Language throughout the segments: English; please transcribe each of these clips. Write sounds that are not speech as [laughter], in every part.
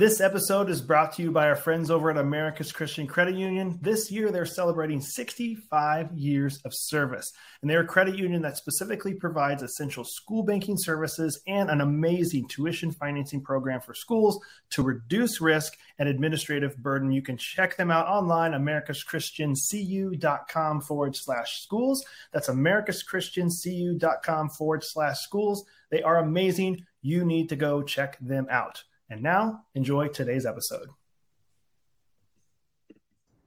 This episode is brought to you by our friends over at America's Christian Credit Union. This year, they're celebrating 65 years of service, and they're a credit union that specifically provides essential school banking services and an amazing tuition financing program for schools to reduce risk and administrative burden. You can check them out online, americaschristiancu.com forward slash schools. That's americaschristiancu.com forward slash schools. They are amazing. You need to go check them out. And now, enjoy today's episode.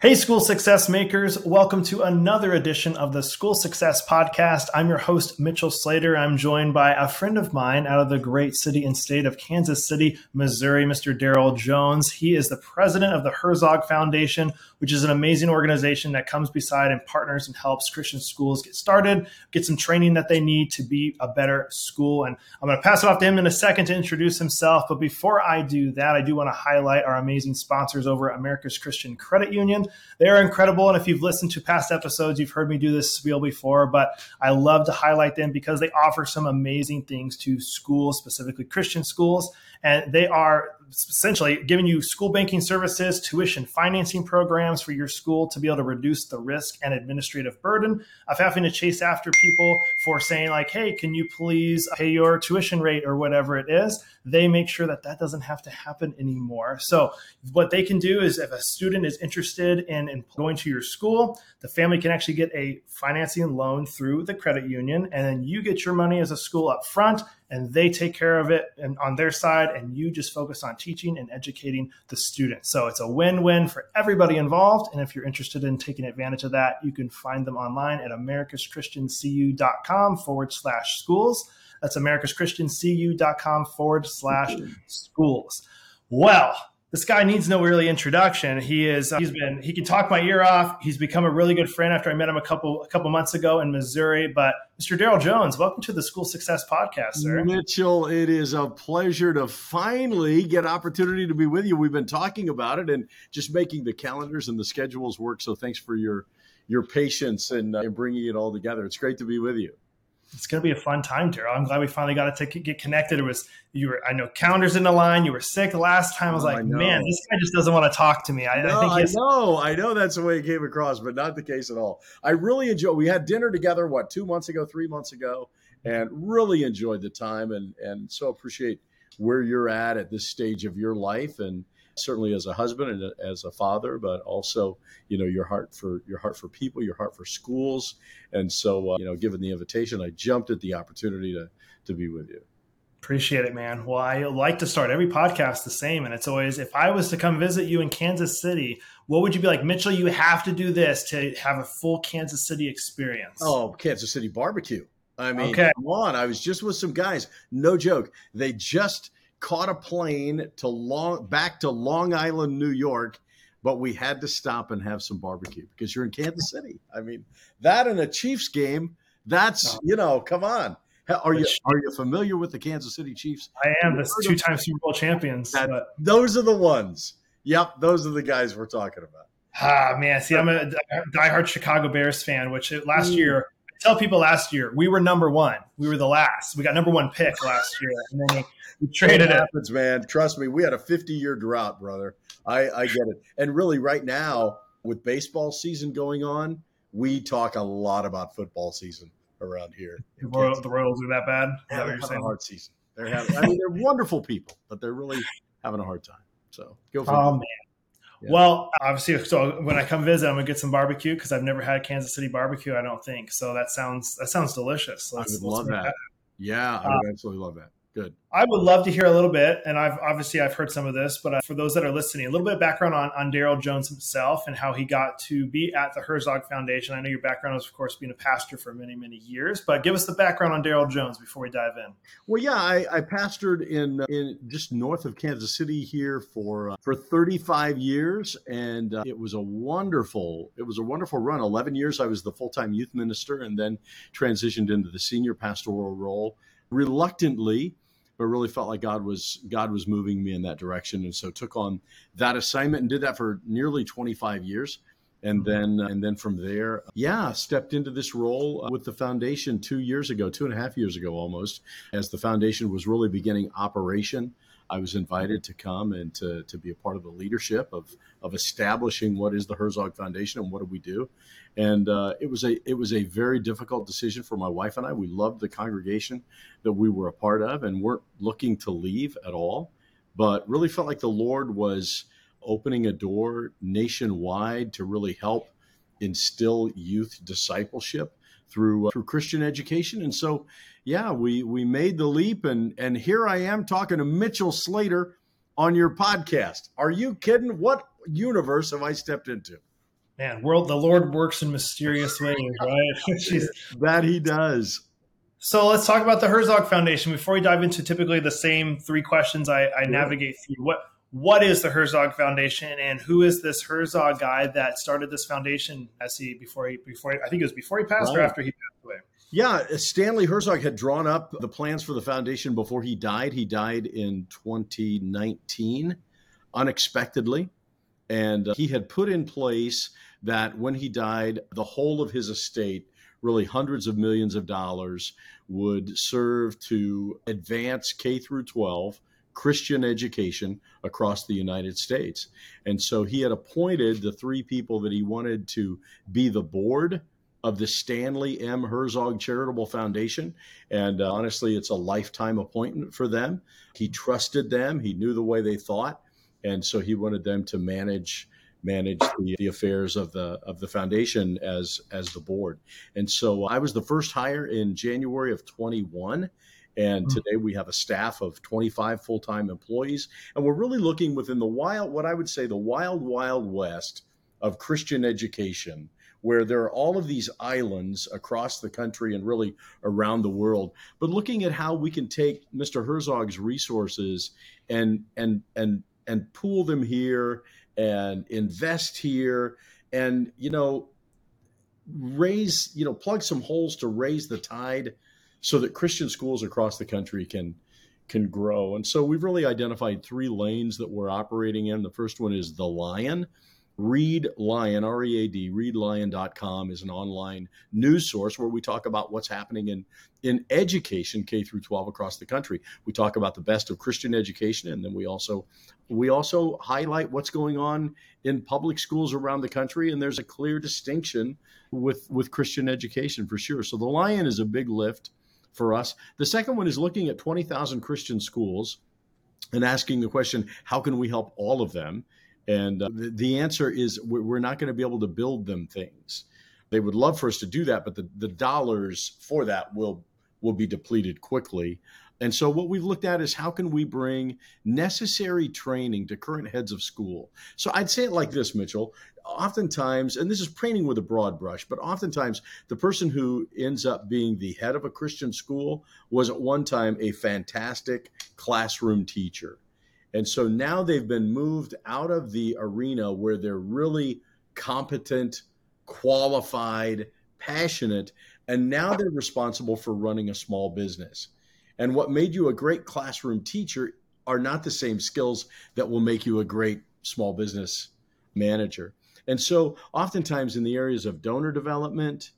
Hey, school success makers. Welcome to another edition of the School Success Podcast. I'm your host, Mitchell Slater. I'm joined by a friend of mine out of the great city and state of Kansas City, Missouri, Mr. Darrell Jones. He is the president of the Herzog Foundation, which is an amazing organization that comes beside and partners and helps Christian schools get started, get some training that they need to be a better school. And I'm going to pass it off to him in a second to introduce himself. But before I do that, I do want to highlight our amazing sponsors over at America's Christian Credit Union. They are incredible. And if you've listened to past episodes, you've heard me do this spiel before, but I love to highlight them because they offer some amazing things to schools, specifically Christian schools. And they are essentially giving you school banking services, tuition financing programs for your school to be able to reduce the risk and administrative burden of having to chase after people for saying, like, hey, can you please pay your tuition rate or whatever it is? They make sure that that doesn't have to happen anymore. So, what they can do is if a student is interested in, in going to your school, the family can actually get a financing loan through the credit union, and then you get your money as a school up front and they take care of it and on their side and you just focus on teaching and educating the students. So it's a win-win for everybody involved and if you're interested in taking advantage of that you can find them online at americaschristiancu.com forward slash schools. That's americaschristiancu.com forward slash schools. Well this guy needs no really introduction. He is he's been he can talk my ear off. He's become a really good friend after I met him a couple a couple months ago in Missouri. But Mr. Darrell Jones, welcome to the School Success Podcast, sir. Mitchell, it is a pleasure to finally get opportunity to be with you. We've been talking about it and just making the calendars and the schedules work. So thanks for your your patience and, uh, and bringing it all together. It's great to be with you it's going to be a fun time, Darrell. I'm glad we finally got to get connected. It was you were, I know, calendars in the line. You were sick last time. I was Oh, like, I man, this guy just doesn't want to talk to me. I, No, I think I, know, I know that's the way it came across, but not the case at all. I really enjoy. We had dinner together, what two months ago, three months ago, and really enjoyed the time, and and so appreciate where you're at at this stage of your life, and certainly as a husband and as a father, but also you know your heart for your heart for people, your heart for schools, and so uh, you know, given the invitation, I jumped at the opportunity to to be with you. Appreciate it, man. Well, I like to start every podcast the same. And it's always if I was to come visit you in Kansas City, what would you be like, Mitchell? You have to do this to have a full Kansas City experience. Oh, Kansas City barbecue. I mean, Okay. come on. I was just with some guys. No joke. They just caught a plane to long back to Long Island, New York, but we had to stop and have some barbecue because you're in Kansas City. I mean, that and a Chiefs game. That's you know, come on. Are you are you familiar with the Kansas City Chiefs? I am the two time Super Bowl champions. That- but Those are the ones. Yep, those are the guys we're talking about. ah, man, see, I'm a diehard Chicago Bears fan, which last Mm. year, tell people last year, we were number one. We were the last. We got number one pick last year. And then we, we traded it happens, man. Trust me, we had a 50 year drought, brother. I, I get it. And really, right now, with baseball season going on, we talk a lot about football season around here. The Royals, the Royals are that bad. Is that They're what you're having a hard season. They're having, I mean, they're wonderful people, but they're really having a hard time. So go for Oh it. man. Yeah. Well, obviously, so when I come visit, I'm gonna get some barbecue because I've never had Kansas City barbecue. I don't think so. That sounds that sounds delicious. I Let's- would love make that. Yeah, I Uh, would absolutely love that. Good. I would love to hear a little bit, and I've obviously I've heard some of this, but uh, for those that are listening, a little bit of background on, on Darrell Jones himself and how he got to be at the Herzog Foundation. I know your background is, of course, being a pastor for many, many years, but give us the background on Darrell Jones before we dive in. Well, yeah, I, I pastored in in just north of Kansas City here for uh, for 35 years, and uh, it was a wonderful it was a wonderful run. 11 years I was the full time youth minister, and then transitioned into the senior pastoral role reluctantly but really felt like God was God was moving me in that direction, and so took on that assignment and did that for nearly 25 years. And mm-hmm. then, and then from there, yeah, stepped into this role with the foundation two years ago, two and a half years ago almost, as the foundation was really beginning operation. I was invited to come and to, to be a part of the leadership of, of establishing what is the Herzog Foundation and what do we do. And uh, it was a it was a very difficult decision for my wife and I. We loved the congregation that we were a part of and weren't looking to leave at all, but really felt like the Lord was opening a door nationwide to really help instill youth discipleship through uh, through Christian education. And so yeah, we we made the leap, and and here I am talking to Mitchell Slater on your podcast. Are you kidding? What universe have I stepped into? Man, world, the Lord works in mysterious ways, right? [laughs] that He does. So let's talk about the Herzog Foundation before we dive into typically the same three questions I, I navigate through. What what is the Herzog Foundation, and who is this Herzog guy that started this foundation? As he before he before I think it was before he passed right. or after he passed away. Yeah, Stanley Herzog had drawn up the plans for the foundation before he died. He died in 2019 unexpectedly. And uh, he had put in place that when he died, the whole of his estate, really hundreds of millions of dollars, would serve to advance K through 12 Christian education across the United States. And so he had appointed the three people that he wanted to be the board of the Stanley M. Herzog Charitable Foundation. And uh, honestly, it's a lifetime appointment for them. He trusted them, he knew the way they thought. And so he wanted them to manage manage the, the affairs of the of the foundation as as the board. And so I was the first hire in January of 21 and mm-hmm. today we have a staff of 25 full-time employees and we're really looking within the wild what I would say the wild wild west of Christian education where there are all of these islands across the country and really around the world, but looking at how we can take Mr. Herzog's resources and and and and pool them here and invest here and you know raise you know plug some holes to raise the tide so that Christian schools across the country can can grow. And so we've really identified three lanes that we're operating in. The first one is the Lion, Read Lion, R E A D, readlion.com is an online news source where we talk about what's happening in, in education K through 12 across the country. We talk about the best of Christian education and then we also we also highlight what's going on in public schools around the country and there's a clear distinction with with Christian education for sure. So the Lion is a big lift for us. The second one is looking at 20,000 Christian schools and asking the question, how can we help all of them? And uh, the, the, answer is we're not going to be able to build them things. They would love for us to do that, but the, the dollars for that will will be depleted quickly. And so what we've looked at is how can we bring necessary training to current heads of school. So I'd say it like this, Mitchell. Oftentimes, and this is painting with a broad brush, but oftentimes the person who ends up being the head of a Christian school was at one time a fantastic classroom teacher and so now they've been moved out of the arena where they're really competent, qualified, passionate, and now they're responsible for running a small business. And what made you a great classroom teacher are not the same skills that will make you a great small business manager. And so, oftentimes in the areas of donor development,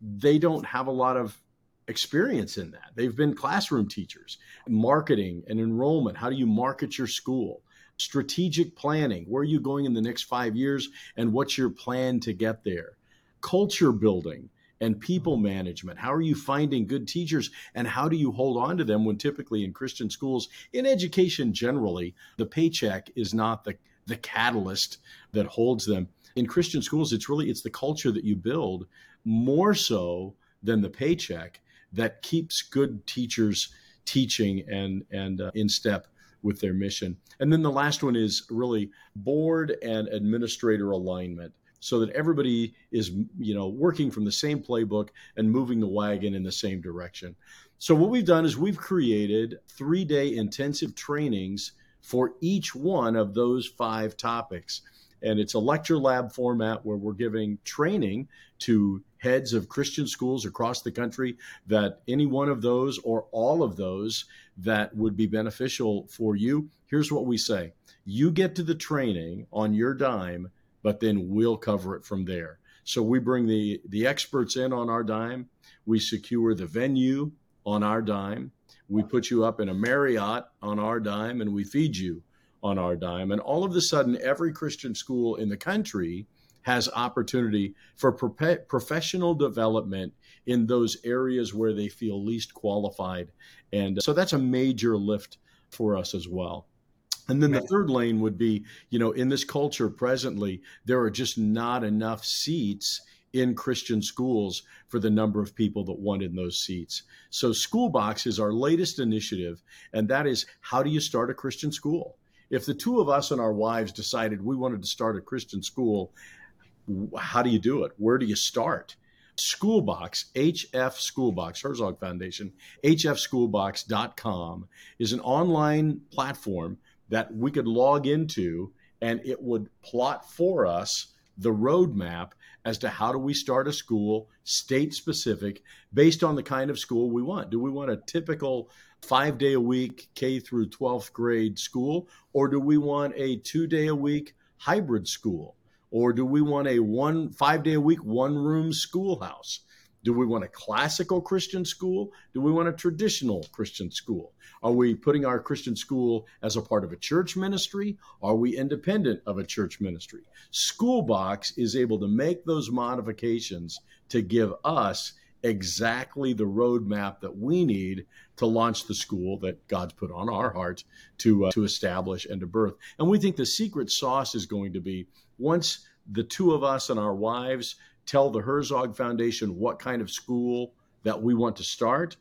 they don't have a lot of experience in that. They've been classroom teachers, marketing and enrollment. How do you market your school? Strategic planning. Where are you going in the next five years and what's your plan to get there? Culture building and people management. How are you finding good teachers and how do you hold on to them when typically in Christian schools, in education generally, the paycheck is not the, the catalyst that holds them. In Christian schools, it's really it's the culture that you build more so than the paycheck that keeps good teachers teaching and and uh, in step with their mission. And then the last one is really board and administrator alignment so that everybody is you know working from the same playbook and moving the wagon in the same direction. So what we've done is we've created 3-day intensive trainings for each one of those five topics. And it's a lecture lab format where we're giving training to heads of Christian schools across the country that any one of those or all of those that would be beneficial for you. Here's what we say you get to the training on your dime, but then we'll cover it from there. So we bring the, the experts in on our dime, we secure the venue on our dime, we put you up in a Marriott on our dime, and we feed you on our dime. And all of a sudden, every Christian school in the country has opportunity for pro- professional development in those areas where they feel least qualified. And so that's a major lift for us as well. And then the third lane would be, you know, in this culture presently, there are just not enough seats in Christian schools for the number of people that want in those seats. So Schoolbox is our latest initiative, and that is how do you start a Christian school? If the two of us and our wives decided we wanted to start a Christian school, how do you do it? Where do you start? Schoolbox, HF Schoolbox, Herzog Foundation, hfschoolbox.com is an online platform that we could log into and it would plot for us the roadmap as to how do we start a school state specific based on the kind of school we want. Do we want a typical five day a week K through 12th grade school, or do we want a two day a week hybrid school? Or do we want a one five day a week, one room schoolhouse? Do we want a classical Christian school? Do we want a traditional Christian school? Are we putting our Christian school as a part of a church ministry? Are we independent of a church ministry? Schoolbox is able to make those modifications to give us exactly the roadmap that we need to launch the school that God's put on our heart to uh, to establish and to birth. And we think the secret sauce is going to be once the two of us and our wives tell the Herzog Foundation what kind of school that we want to start,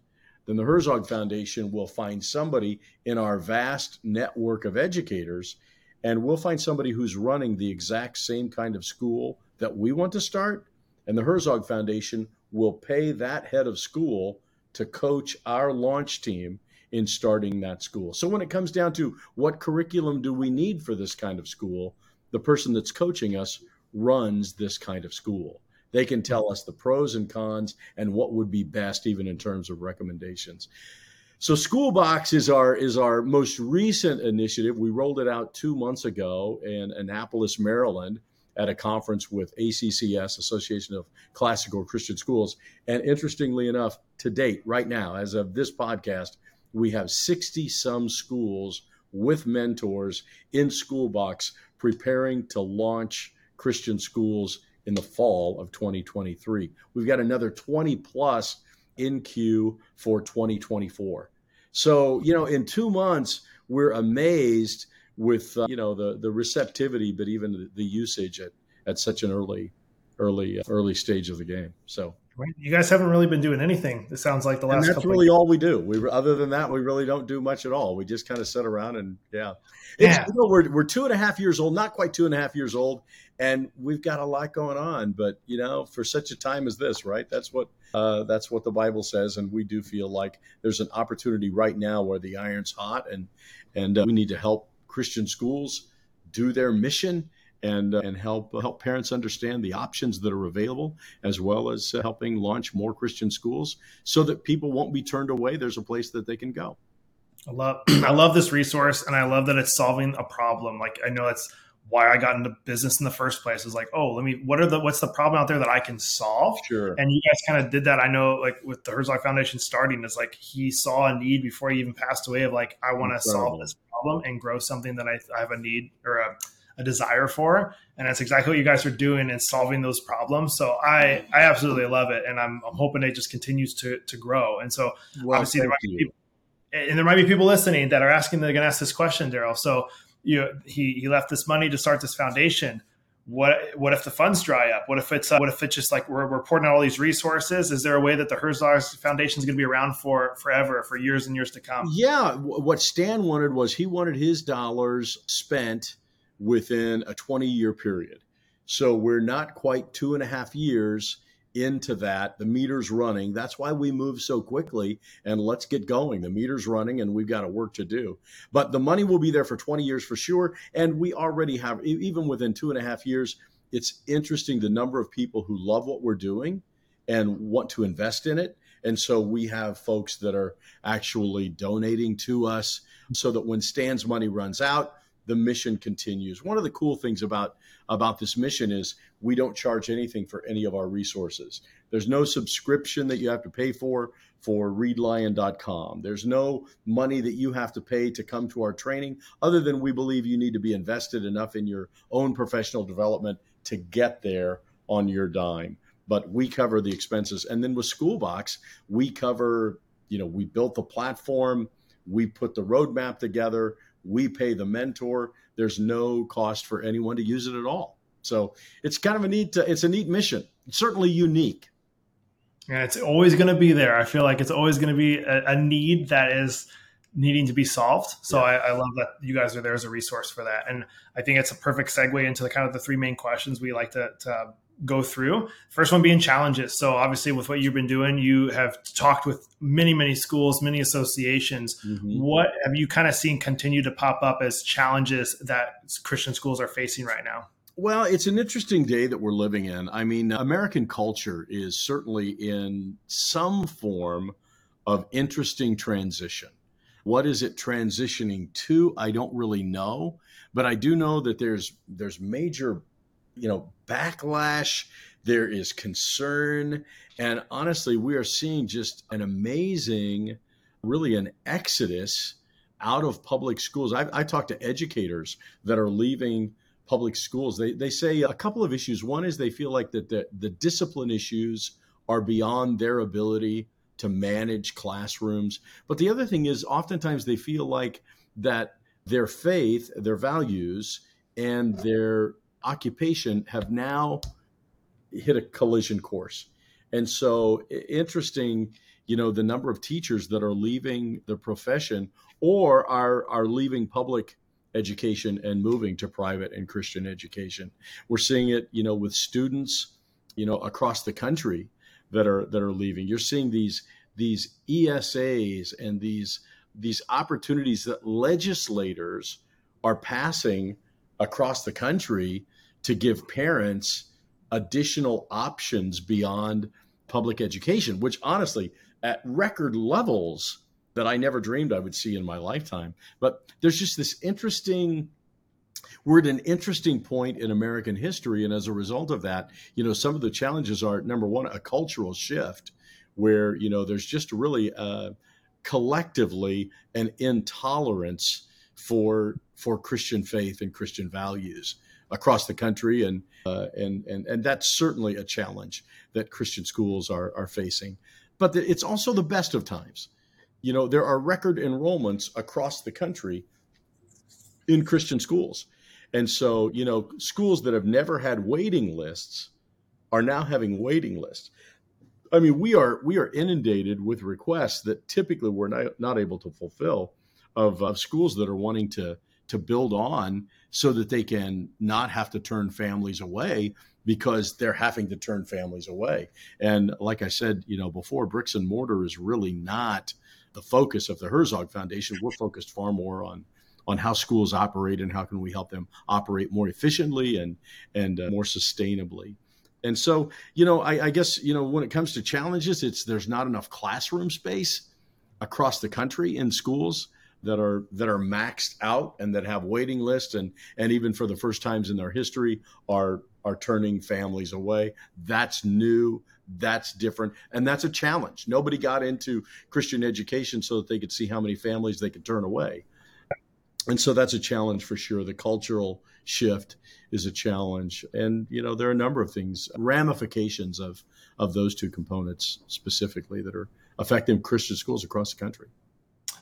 then the Herzog Foundation will find somebody in our vast network of educators and we'll find somebody who's running the exact same kind of school that we want to start. And the Herzog Foundation will pay that head of school to coach our launch team in starting that school. So when it comes down to what curriculum do we need for this kind of school, the person that's coaching us runs this kind of school. They can tell mm-hmm. us the pros and cons and what would be best, even in terms of recommendations. So Schoolbox is our is our most recent initiative. We rolled it out two months ago in Annapolis, Maryland, at a conference with ACCS, Association of Classical Christian Schools. And interestingly enough, to date, right now, as of this podcast, we have 60 some schools with mentors in Schoolbox preparing to launch Christian schools in the fall of 2023. We've got another 20 plus in queue for 2024. So, you know, in two months, we're amazed with, uh, you know, the, the receptivity, but even the, the usage at, at such an early, early, uh, early stage of the game. So, you guys haven't really been doing anything. It sounds like the last. And that's really all we do. We other than that, we really don't do much at all. We just kind of sit around and yeah. Yeah. You know, we're we're two and a half years old, not quite two and a half years old, and we've got a lot going on. But you know, for such a time as this, right? That's what uh, that's what the Bible says, and we do feel like there's an opportunity right now where the iron's hot, and and uh, we need to help Christian schools do their mission and uh, and help help parents understand the options that are available, as well as uh, helping launch more Christian schools, so that people won't be turned away. There's a place that they can go. I love [clears throat] I love this resource and I love that it's solving a problem. Like I know that's why I got into business in the first place. Is like, oh, let me what are the what's the problem out there that I can solve? Sure. And you guys kind of did that. I know, like with the Herzog Foundation starting, is like he saw a need before he even passed away of like, I want to solve this problem and grow something that I, I have a need or a, a desire for. And that's exactly what you guys are doing and solving those problems. So I I absolutely love it, and I'm, I'm hoping it just continues to to grow. And so Well, obviously there might be people, and there might be people listening that are asking they're going to ask this question darrell so you know, he he left this money to start this foundation what what if the funds dry up? What if it's uh, what if it's just like we're, we're pouring out all these resources? Is there a way that the Herzog Foundation is going to be around for forever, for years and years to come? Yeah, what Stan wanted was he wanted his dollars spent within a 20 year period. So we're not quite two and a half years into that. The meter's running. That's why we move so quickly and let's get going. The meter's running and we've got a work to do. But the money will be there for 20 years for sure. And we already have, even within two and a half years, it's interesting the number of people who love what we're doing and want to invest in it. And so we have folks that are actually donating to us so that when Stan's money runs out, the mission continues. One of the cool things about about this mission is we don't charge anything for any of our resources. There's no subscription that you have to pay for for readlion.com. There's no money that you have to pay to come to our training other than we believe you need to be invested enough in your own professional development to get there on your dime. But we cover the expenses. And then with Schoolbox, we cover, you know, we built the platform, we put the roadmap together, we pay the mentor. There's no cost for anyone to use it at all. So it's kind of a neat. Uh, it's a neat mission. It's certainly unique. Yeah, it's always going to be there. I feel like it's always going to be a, a, need that is needing to be solved. So yeah. I, I, love that you guys are there as a resource for that. And I think it's a perfect segue into the kind of the three main questions we like to, to go through. First one being challenges. So obviously, with what you've been doing, you have talked with many, many schools, many associations. Mm-hmm. What have you kind of seen continue to pop up as challenges that Christian schools are facing right now? Well, it's an interesting day that we're living in. I mean, American culture is certainly in some form of interesting transition. What is it transitioning to? I don't really know, but I do know that there's there's major you know backlash there is concern and honestly we are seeing just an amazing really an exodus out of public schools. I, I talk to educators that are leaving public schools. They, they say a couple of issues. One is they feel like that the, the discipline issues are beyond their ability to manage classrooms. But the other thing is oftentimes they feel like that their faith their values and their occupation have now hit a collision course. And so interesting, you know, the number of teachers that are leaving the profession or are are leaving public education and moving to private and Christian education. We're seeing it, you know, with students, you know, across the country that are that are leaving. You're seeing these these ESAs and these these opportunities that legislators are passing across the country to give parents additional options beyond public education, which honestly, at record levels that I never dreamed I would see in my lifetime. But there's just this interesting we're at an interesting point in American history. And as a result of that, you know, some of the challenges are number one, a cultural shift where, you know, there's just really uh, collectively an intolerance for for Christian faith and Christian values across the country, and uh, and and and that's certainly a challenge that Christian schools are are facing. But the, it's also the best of times. You know, there are record enrollments across the country in Christian schools, and so you know, schools that have never had waiting lists are now having waiting lists. I mean, we are we are inundated with requests that typically we're not, not able to fulfill of, of schools that are wanting to to build on so that they can not have to turn families away because they're having to turn families away. And like I said, you know, before bricks and mortar is really not the focus of the Herzog Foundation. We're focused far more on on how schools operate and how can we help them operate more efficiently and and uh, more sustainably. And so, you know, I, I guess you know when it comes to challenges, it's there's not enough classroom space across the country in schools that are that are maxed out and that have waiting lists and and even for the first times in their history are are turning families away. That's new. That's different. And that's a challenge. Nobody got into Christian education so that they could see how many families they could turn away. And so that's a challenge for sure. The cultural shift is a challenge. And, you know, there are a number of things, ramifications of, of those two components specifically that are affecting Christian schools across the country.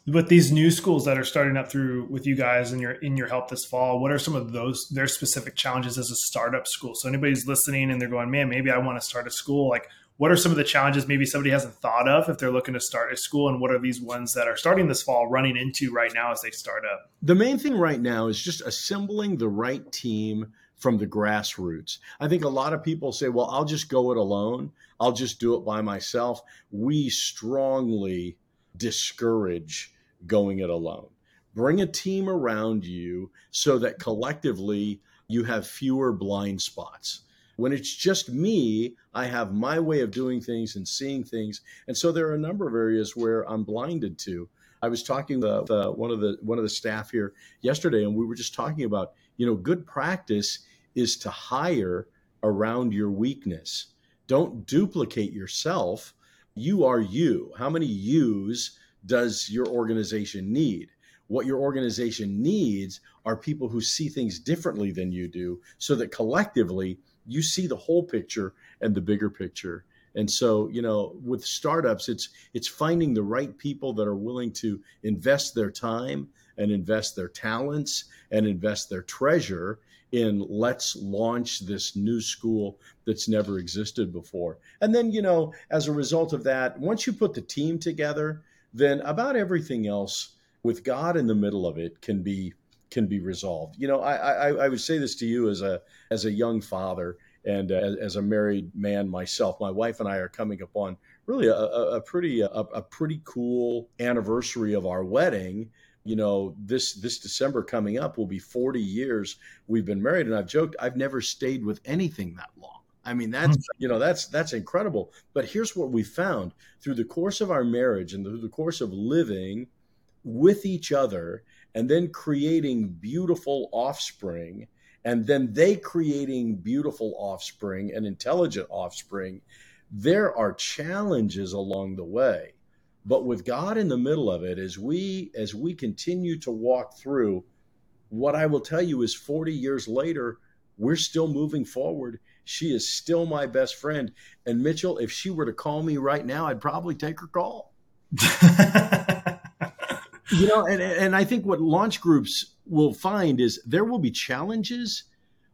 With these new schools that are starting up through with you guys and your in your help this fall what are some of those their specific challenges as a startup school so anybody's listening and they're going man maybe i want to start a school like what are some of the challenges maybe somebody hasn't thought of if they're looking to start a school and what are these ones that are starting this fall running into right now as they start up the main thing right now is just assembling the right team from the grassroots. I think a lot of people say, well, I'll just go it alone. I'll just do it by myself. We strongly discourage going it alone. Bring a team around you so that collectively you have fewer blind spots. When it's just me, I have my way of doing things and seeing things. And so there are a number of areas where I'm blinded to. I was talking with uh, one of the one of the staff here yesterday, and we were just talking about you know good practice is to hire around your weakness. Don't duplicate yourself. You are you. How many yous does your organization need? What your organization needs are people who see things differently than you do so that collectively you see the whole picture and the bigger picture. And so, you know, with startups, it's it's finding the right people that are willing to invest their time and invest their talents and invest their treasure in let's launch this new school that's never existed before. And then, you know, as a result of that, once you put the team together, then about everything else with God in the middle of it can be can be resolved. You know, I I, I would say this to you as a as a young father and uh, as a married man myself. My wife and I are coming upon really a, a pretty a, a pretty cool anniversary of our wedding you know this this december coming up will be 40 years we've been married. And i've joked i've never stayed with anything that long. I mean that's hmm. you know that's that's incredible. But here's what we found. Through the course of our marriage and through the course of living with each other and then creating beautiful offspring and then they creating beautiful offspring and intelligent offspring there are challenges along the way but with God in the middle of it, as we as we continue to walk through, what I will tell you is 40 years later, we're still moving forward. She is still my best friend. And Mitchell, if she were to call me right now, I'd probably take her call. [laughs] you know, and, and I think what launch groups will find is there will be challenges,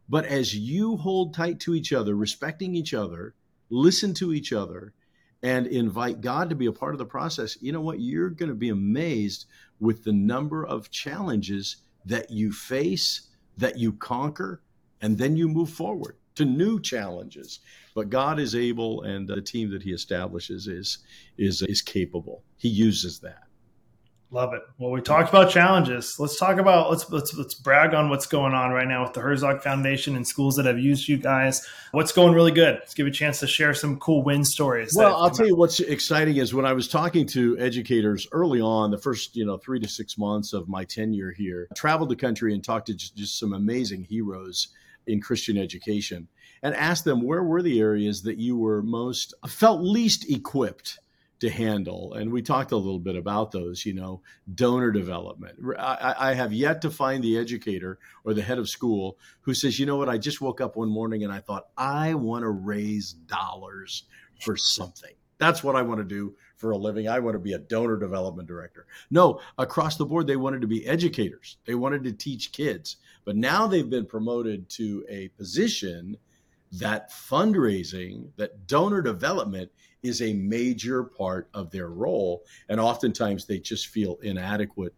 but as you hold tight to each other, respecting each other, listen to each other, and invite God to be a part of the process, you know what? You're going to be amazed with the number of challenges that you face, that you conquer, and then you move forward to new challenges. But God is able, and the team that He establishes is is is capable. He uses that. Love it. Well, we talked about challenges. Let's talk about let's let's let's brag on what's going on right now with the Herzog Foundation and schools that have used you guys. What's going really good? Let's give you a chance to share some cool win stories. Well, I'll tell out. you what's exciting is when I was talking to educators early on, the first you know three to six months of my tenure here, I traveled the country and talked to just, just some amazing heroes in Christian education, and asked them where were the areas that you were most felt least equipped to handle. And we talked a little bit about those, you know, donor development. I, I, have yet to find the educator or the head of school who says, you know what, I just woke up one morning and I thought, I want to raise dollars for something. That's what I want to do for a living. I want to be a donor development director. No, across the board, they wanted to be educators. They wanted to teach kids. But now they've been promoted to a position that fundraising, that donor development is a major part of their role. And oftentimes they just feel inadequate.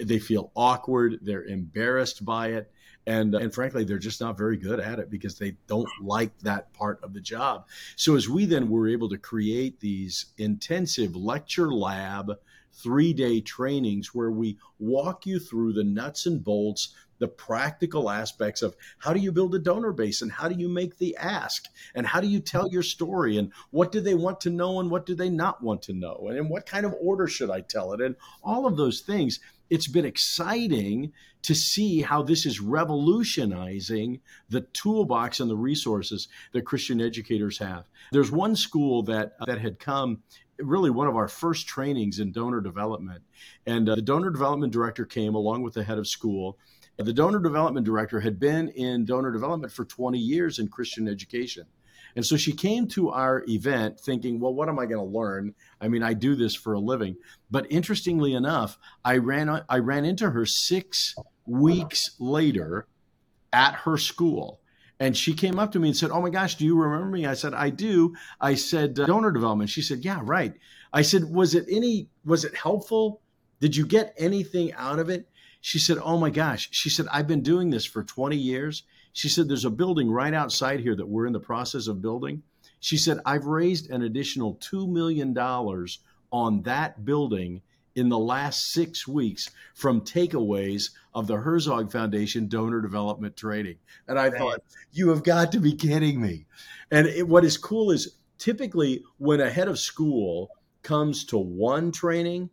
They feel awkward. They're embarrassed by it. And, and frankly, they're just not very good at it because they don't like that part of the job. So, as we then were able to create these intensive lecture lab, three day trainings where we walk you through the nuts and bolts the practical aspects of how do you build a donor base and how do you make the ask and how do you tell your story and what do they want to know and what do they not want to know and in what kind of order should I tell it and all of those things. It's been exciting to see how this is revolutionizing the toolbox and the resources that Christian educators have. There's one school that that had come really one of our first trainings in donor development. And uh, the donor development director came along with the head of school the donor development director had been in donor development for 20 years in Christian education. And so she came to our event thinking, well, what am I going to learn? I mean, I do this for a living. But interestingly enough, I ran I ran into her 6 weeks later at her school. And she came up to me and said, Oh my gosh, do you remember me? I said, I do. I said, uh, donor development. She said, Yeah, right. I said, Was it any, was it helpful? Did you get anything out of it? She said, Oh my gosh. She said, I've been doing this for 20 years. She said, There's a building right outside here that we're in the process of building. She said, I've raised an additional $2 million on that building in the last six weeks from takeaways of the Herzog Foundation donor development training. And I thought, you have got to be kidding me. And it, what is cool is typically when a head of school comes to one training,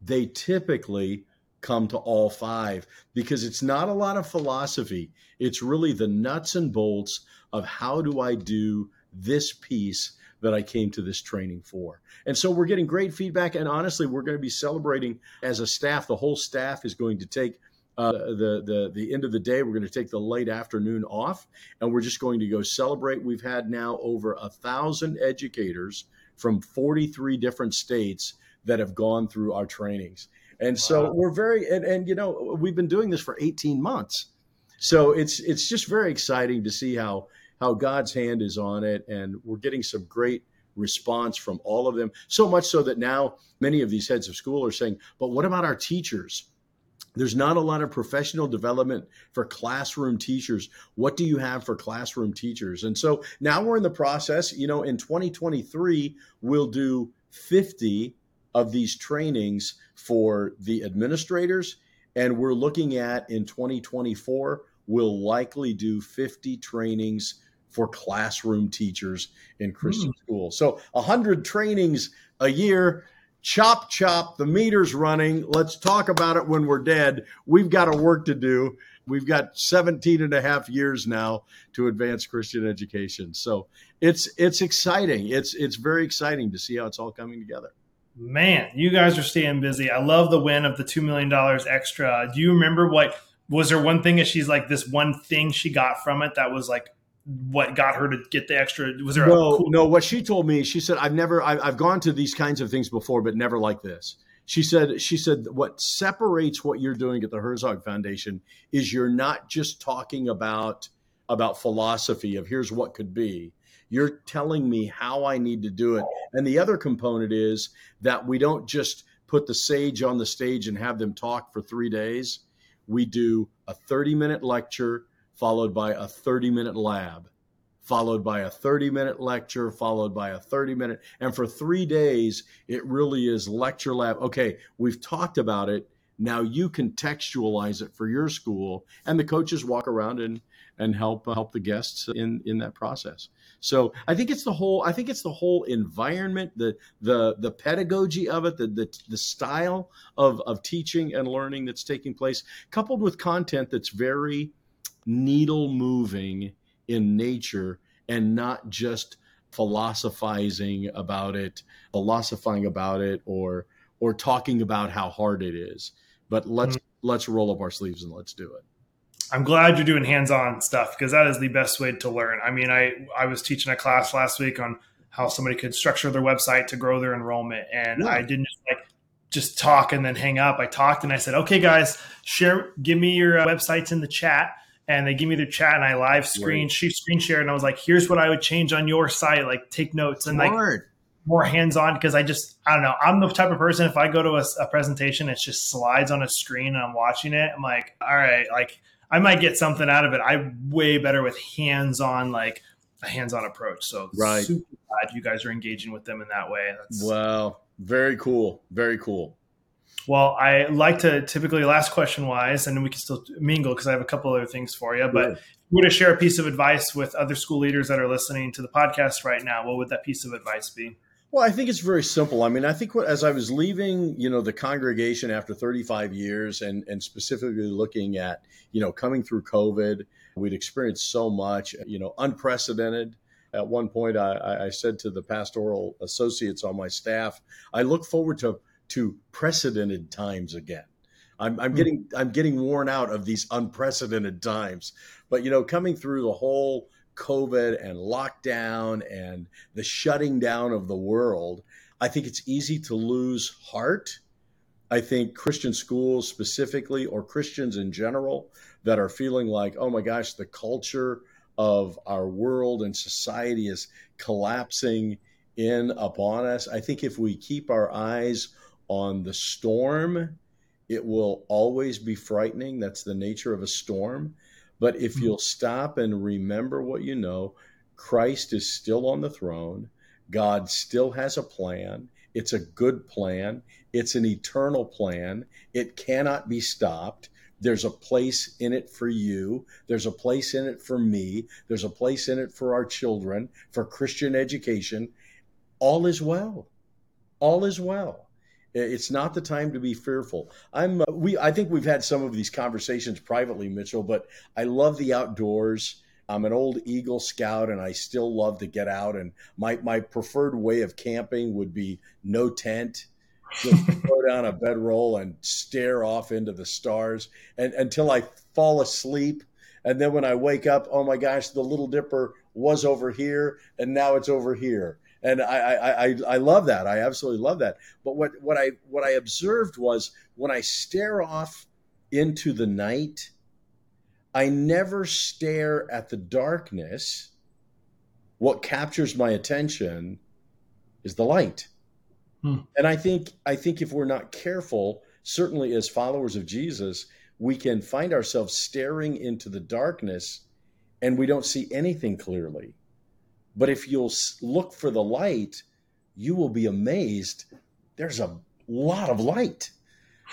they typically come to all five because it's not a lot of philosophy. It's really the nuts and bolts of how do I do this piece that I came to this training for. And so we're getting great feedback. And honestly, we're going to be celebrating as a staff. The whole staff is going to take uh, the the the end of the day. We're going to take the late afternoon off, and we're just going to go celebrate. We've had now over a thousand educators from 43 different states that have gone through our trainings. And so wow. we're very and, and you know we've been doing this for 18 months. So it's it's just very exciting to see how how God's hand is on it. And we're getting some great response from all of them. So much so that now many of these heads of school are saying, but what about our teachers? There's not a lot of professional development for classroom teachers. What do you have for classroom teachers? And so now we're in the process. You know, in 2023, we'll do 50 of these trainings for the administrators. And we're looking at in 2024, we'll likely do 50 trainings for classroom teachers in Christian mm. schools. So 100 trainings a year. Chop, chop, the meter's running. Let's talk about it when we're dead. We've got a work to do. We've got 17 and a half years now to advance Christian education. So it's it's exciting. It's it's very exciting to see how it's all coming together. Man, you guys are staying busy. I love the win of the $2 million extra. Do you remember what was there one thing that she's like this one thing she got from it that was like what got her to get the extra was there no cool- no what she told me she said i've never I, i've gone to these kinds of things before but never like this she said she said what separates what you're doing at the herzog foundation is you're not just talking about about philosophy of here's what could be you're telling me how i need to do it and the other component is that we don't just put the sage on the stage and have them talk for three days we do a 30 minute lecture followed by a 30 minute lab, followed by a 30 minute lecture, followed by a 30 minute. And for three days, it really is lecture lab. Okay, we've talked about it. Now you contextualize it for your school, and the coaches walk around and and help uh, help the guests in in that process. So I think it's the whole I think it's the whole environment, the the the pedagogy of it, the the, the style of of teaching and learning that's taking place, coupled with content that's very needle moving in nature and not just philosophizing about it, philosophizing about it, or or talking about how hard it is. But let's mm-hmm. let's roll up our sleeves and let's do it. I'm glad you're doing hands-on stuff because that is the best way to learn. I mean, I I was teaching a class last week on how somebody could structure their website to grow their enrollment, and yeah. I didn't just like just talk and then hang up. I talked and I said, "Okay, guys, share, give me your uh, websites in the chat." and they give me their chat and I live screen, right. screen share, and I was like, here's what I would change on your site, like take notes and like more hands on because I just I don't know I'm the type of person if I go to a, a, presentation it's just slides on a screen and I'm watching it I'm like all right like I might get something out of it I'm way better with hands on like a hands on approach so right super glad you guys are engaging with them in that way That's, wow very cool very cool well, I like to typically last question wise, and we can still mingle because I have a couple other things for you. But yeah. if you were to share a piece of advice with other school leaders that are listening to the podcast right now, what would that piece of advice be? Well, I think it's very simple. I mean, I think what, as I was leaving, you know, the congregation after 35 years, and and specifically looking at, you know, coming through COVID, we'd experienced so much, you know, unprecedented. At one point, I, I said to the pastoral associates on my staff, I look forward to to precedented times again. I'm, I'm, hmm. getting I'm getting worn out of these unprecedented times. But you know, coming through the whole COVID and lockdown and the shutting down of the world, I think it's easy to lose heart. I think Christian schools specifically, or Christians in general, that are feeling like, oh my gosh, the culture of our world and society is collapsing in upon us. I think if we keep our eyes on the storm, it will always be frightening. That's the nature of a storm. But if hmm. you'll stop and remember what you know, Christ is still on the throne. God still has a plan. It's a good plan. It's an eternal plan. It cannot be stopped. There's a place in it for you. There's a place in it for me. There's a place in it for our children, for Christian education. All is well. All is well. It's not the time to be fearful. I'm uh, we I think we've had some of these conversations privately, Mitchell, but I love the outdoors. I'm an old Eagle Scout and I still love to get out and my my preferred way of camping would be no tent. Just [laughs] throw down a bedroll and stare off into the stars and until I fall asleep. And then when I wake up, oh my gosh, the Little Dipper was over here and now it's over here and I, I, I, I love that. I absolutely love that. But what, what I what I observed was when I stare off into the night, I never stare at the darkness. What captures my attention is the light. Hmm. And I think I think if we're not careful, certainly as followers of Jesus, we can find ourselves staring into the darkness and we don't see anything clearly. But if you'll look for the light, you will be amazed. There's a lot of light.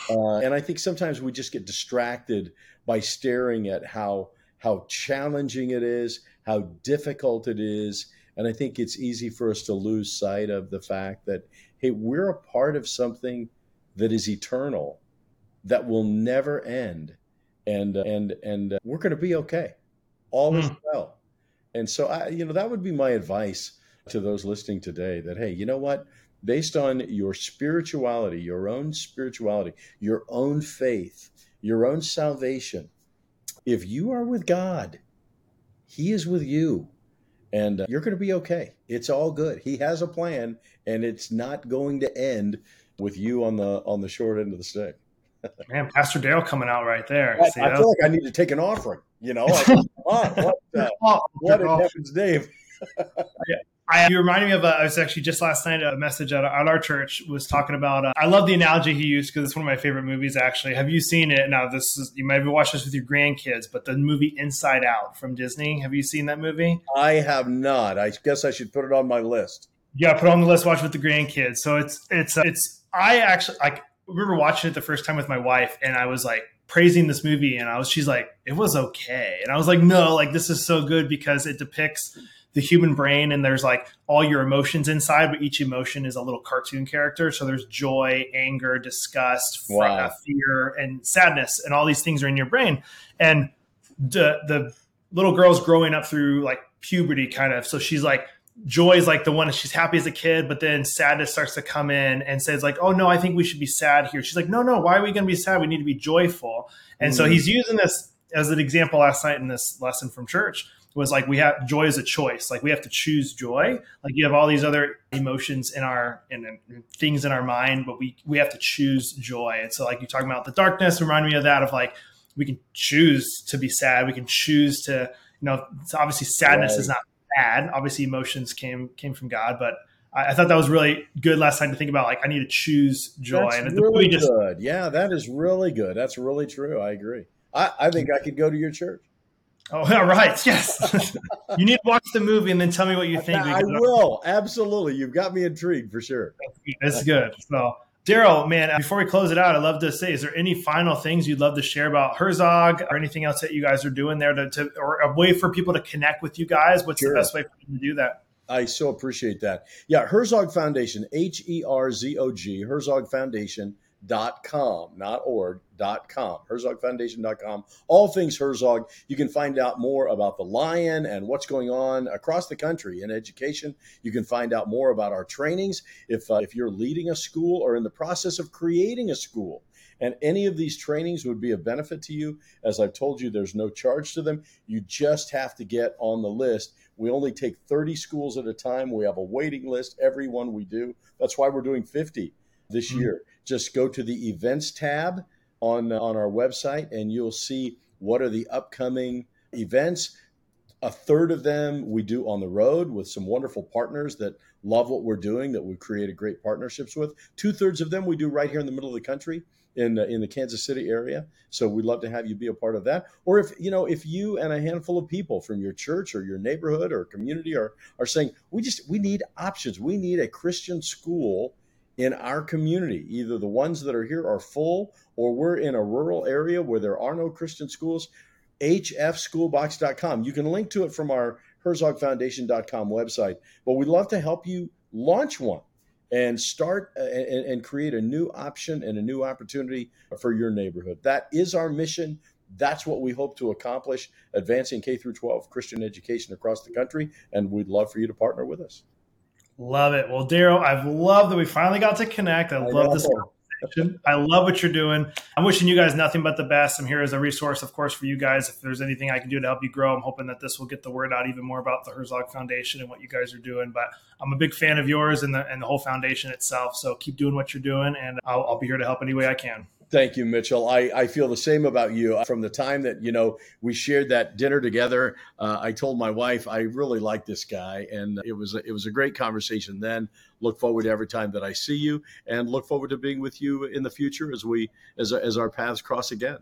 Uh, and I think sometimes we just get distracted by staring at how how challenging it is, how difficult it is, and I think it's easy for us to lose sight of the fact that hey, we're a part of something that is eternal, that will never end, and and and uh, we're going to be okay. All is hmm. well. And so I, you know, that would be my advice to those listening today that, hey, you know what? Based on your spirituality, your own spirituality, your own faith, your own salvation, if you are with God, He is with you. And uh, you're going to be okay. It's all good. He has a plan, and it's not going to end with you on the on the short end of the stick. [laughs] Man, Pastor Darrell coming out right there. I, I feel like I need to take an offering. You know, [laughs] on, [laughs] what, uh, oh, what in heaven's name? [laughs] I, you reminded me of, a, I was actually just last night, a message at, at our church was talking about, uh, I love the analogy he used because it's one of my favorite movies, actually. Have you seen it? Now, this is, you might have watched this with your grandkids, but the movie Inside Out from Disney. Have you seen that movie? I have not. I guess I should put it on my list. Yeah, put on the list, watch with the grandkids. So it's, it's, uh, it's, I actually, like, remember watching it the first time with my wife and I was like, praising this movie and I was she's like it was okay. And I was like no like this is so good because it depicts the human brain and there's like all your emotions inside but each emotion is a little cartoon character. So there's joy anger disgust wow. Uh, fear and sadness and all these things are in your brain. And the the little girl's growing up through like puberty kind of. So she's like joy is like the one she's happy as a kid, but then sadness starts to come in and says like, "Oh no, I think we should be sad here." She's like, "No, no, why are we going to be sad? We need to be joyful." And mm-hmm. so he's using this as an example last night in this lesson from church was like we have joy is a choice like we have to choose joy like you have all these other emotions in our in, in things in our mind but we we have to choose joy and so like you talking about the darkness remind me of that of like we can choose to be sad we can choose to you know obviously sadness right. is not bad. Obviously, emotions came came from God, but I, I, thought that was really good last time to think about. Like, I need to choose joy. That's and really just, good. Yeah, that is really good. That's really true. I agree. I, I think I could go to your church. Oh, [laughs] all right. Yes. [laughs] you need to watch the movie and then tell me what you think. I will. Absolutely. You've got me intrigued for sure. That's good. So Darrell, man, uh, before we close it out, I'd love to say, is there any final things you'd love to share about Herzog or anything else that you guys are doing there to, to or a way for people to connect with you guys? What's sure. the best way for them to do that? I so appreciate that. Yeah, Herzog Foundation, H E R Z O G, Herzog Foundation dot com, not org, dot com, herzogfoundation.com. All things Herzog. You can find out more about the Lion and what's going on across the country in education. You can find out more about our trainings if, uh, if you're leading a school or in the process of creating a school And any of these trainings would be a benefit to you. As I've told you, there's no charge to them. You just have to get on the list. We only take 30 schools at a time. We have a waiting list, every one we do. That's why we're doing 50 this mm-hmm. year. Just go to the events tab on, on our website and you'll see what are the upcoming events a third of them we do on the road with some wonderful partners that love what we're doing that we've created great partnerships with two thirds of them we do right here in the middle of the country in uh, in the Kansas City area. So we'd love to have you be a part of that. Or if you know if you and a handful of people from your church or your neighborhood or community are are saying we just we need options. We need a Christian school in our community. Either the ones that are here are full or we're in a rural area where there are no Christian schools hfschoolbox.com. You can link to it from our herzogfoundation.com website, but we'd love to help you launch one and start uh, and, and, create a new option and a new opportunity for your neighborhood. That is our mission. That's what we hope to accomplish, advancing K through 12 Christian education across the country. And we'd love for you to partner with us. Love it. Well, Darrell, I've loved that we finally got to connect. I, I love this I love what you're doing. I'm wishing you guys nothing but the best. I'm here as a resource, of course, for you guys. If there's anything I can do to help you grow, I'm hoping that this will get the word out even more about the Herzog Foundation and what you guys are doing. But I'm a big fan of yours and the, and the whole foundation itself. So keep doing what you're doing, and I'll, I'll be here to help any way I can. Thank you, Mitchell. I, I feel the same about you. From the time that you know we shared that dinner together, uh, I told my wife I really like this guy, and it was a, it was a great conversation. Then look forward to every time that I see you, and look forward to being with you in the future as we as as our paths cross again.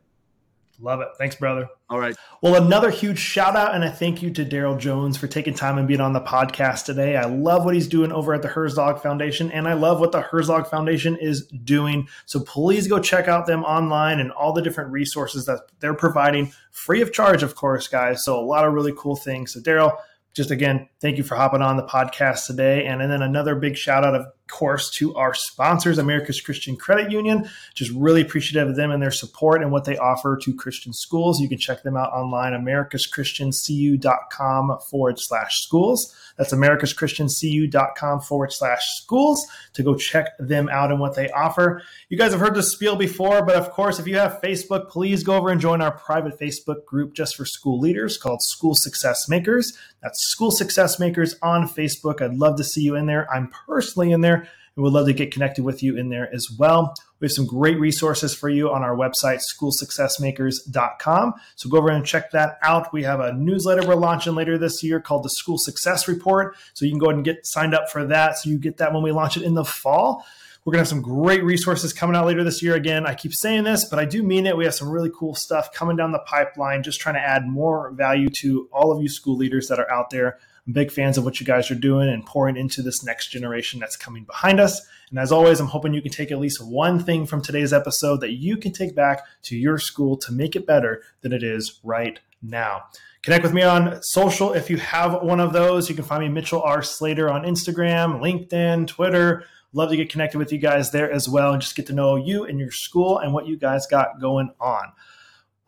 Love it. Thanks, brother. All right. Well, another huge shout out and a thank you to Darrell Jones for taking time and being on the podcast today. I love what he's doing over at the Herzog Foundation, and I love what the Herzog Foundation is doing. So please go check out them online and all the different resources that they're providing free of charge, of course, guys. So a lot of really cool things. So, Darrell, just again, thank you for hopping on the podcast today. And, and then another big shout out, of course, to our sponsors, America's Christian Credit Union. Just really appreciative of them and their support and what they offer to Christian schools. You can check them out online, americaschristiancu.com forward slash schools. That's americaschristiancu.com forward slash schools to go check them out and what they offer. You guys have heard this spiel before, but of course, if you have Facebook, please go over and join our private Facebook group just for school leaders called School Success Makers. That's School Success Makers on Facebook. I'd love to see you in there. I'm personally in there and would love to get connected with you in there as well. We have some great resources for you on our website, schoolsuccessmakers.com. So go over and check that out. We have a newsletter we're launching later this year called the School Success Report. So you can go ahead and get signed up for that. So you get that when we launch it in the fall. We're going to have some great resources coming out later this year. Again, I keep saying this, but I do mean it. We have some really cool stuff coming down the pipeline, just trying to add more value to all of you school leaders that are out there. I'm big fans of what you guys are doing and pouring into this next generation that's coming behind us. And as always, I'm hoping you can take at least one thing from today's episode that you can take back to your school to make it better than it is right now. Connect with me on social if you have one of those. You can find me Mitchell R. Slater on Instagram, LinkedIn, Twitter. Love to get connected with you guys there as well and just get to know you and your school and what you guys got going on.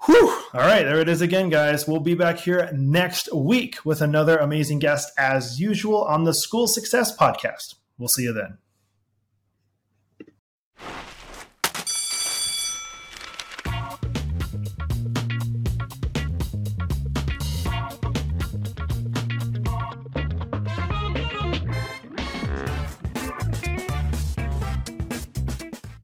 Whew. All right, there it is again, guys. We'll be back here next week with another amazing guest as usual on the School Success Podcast. We'll see you then.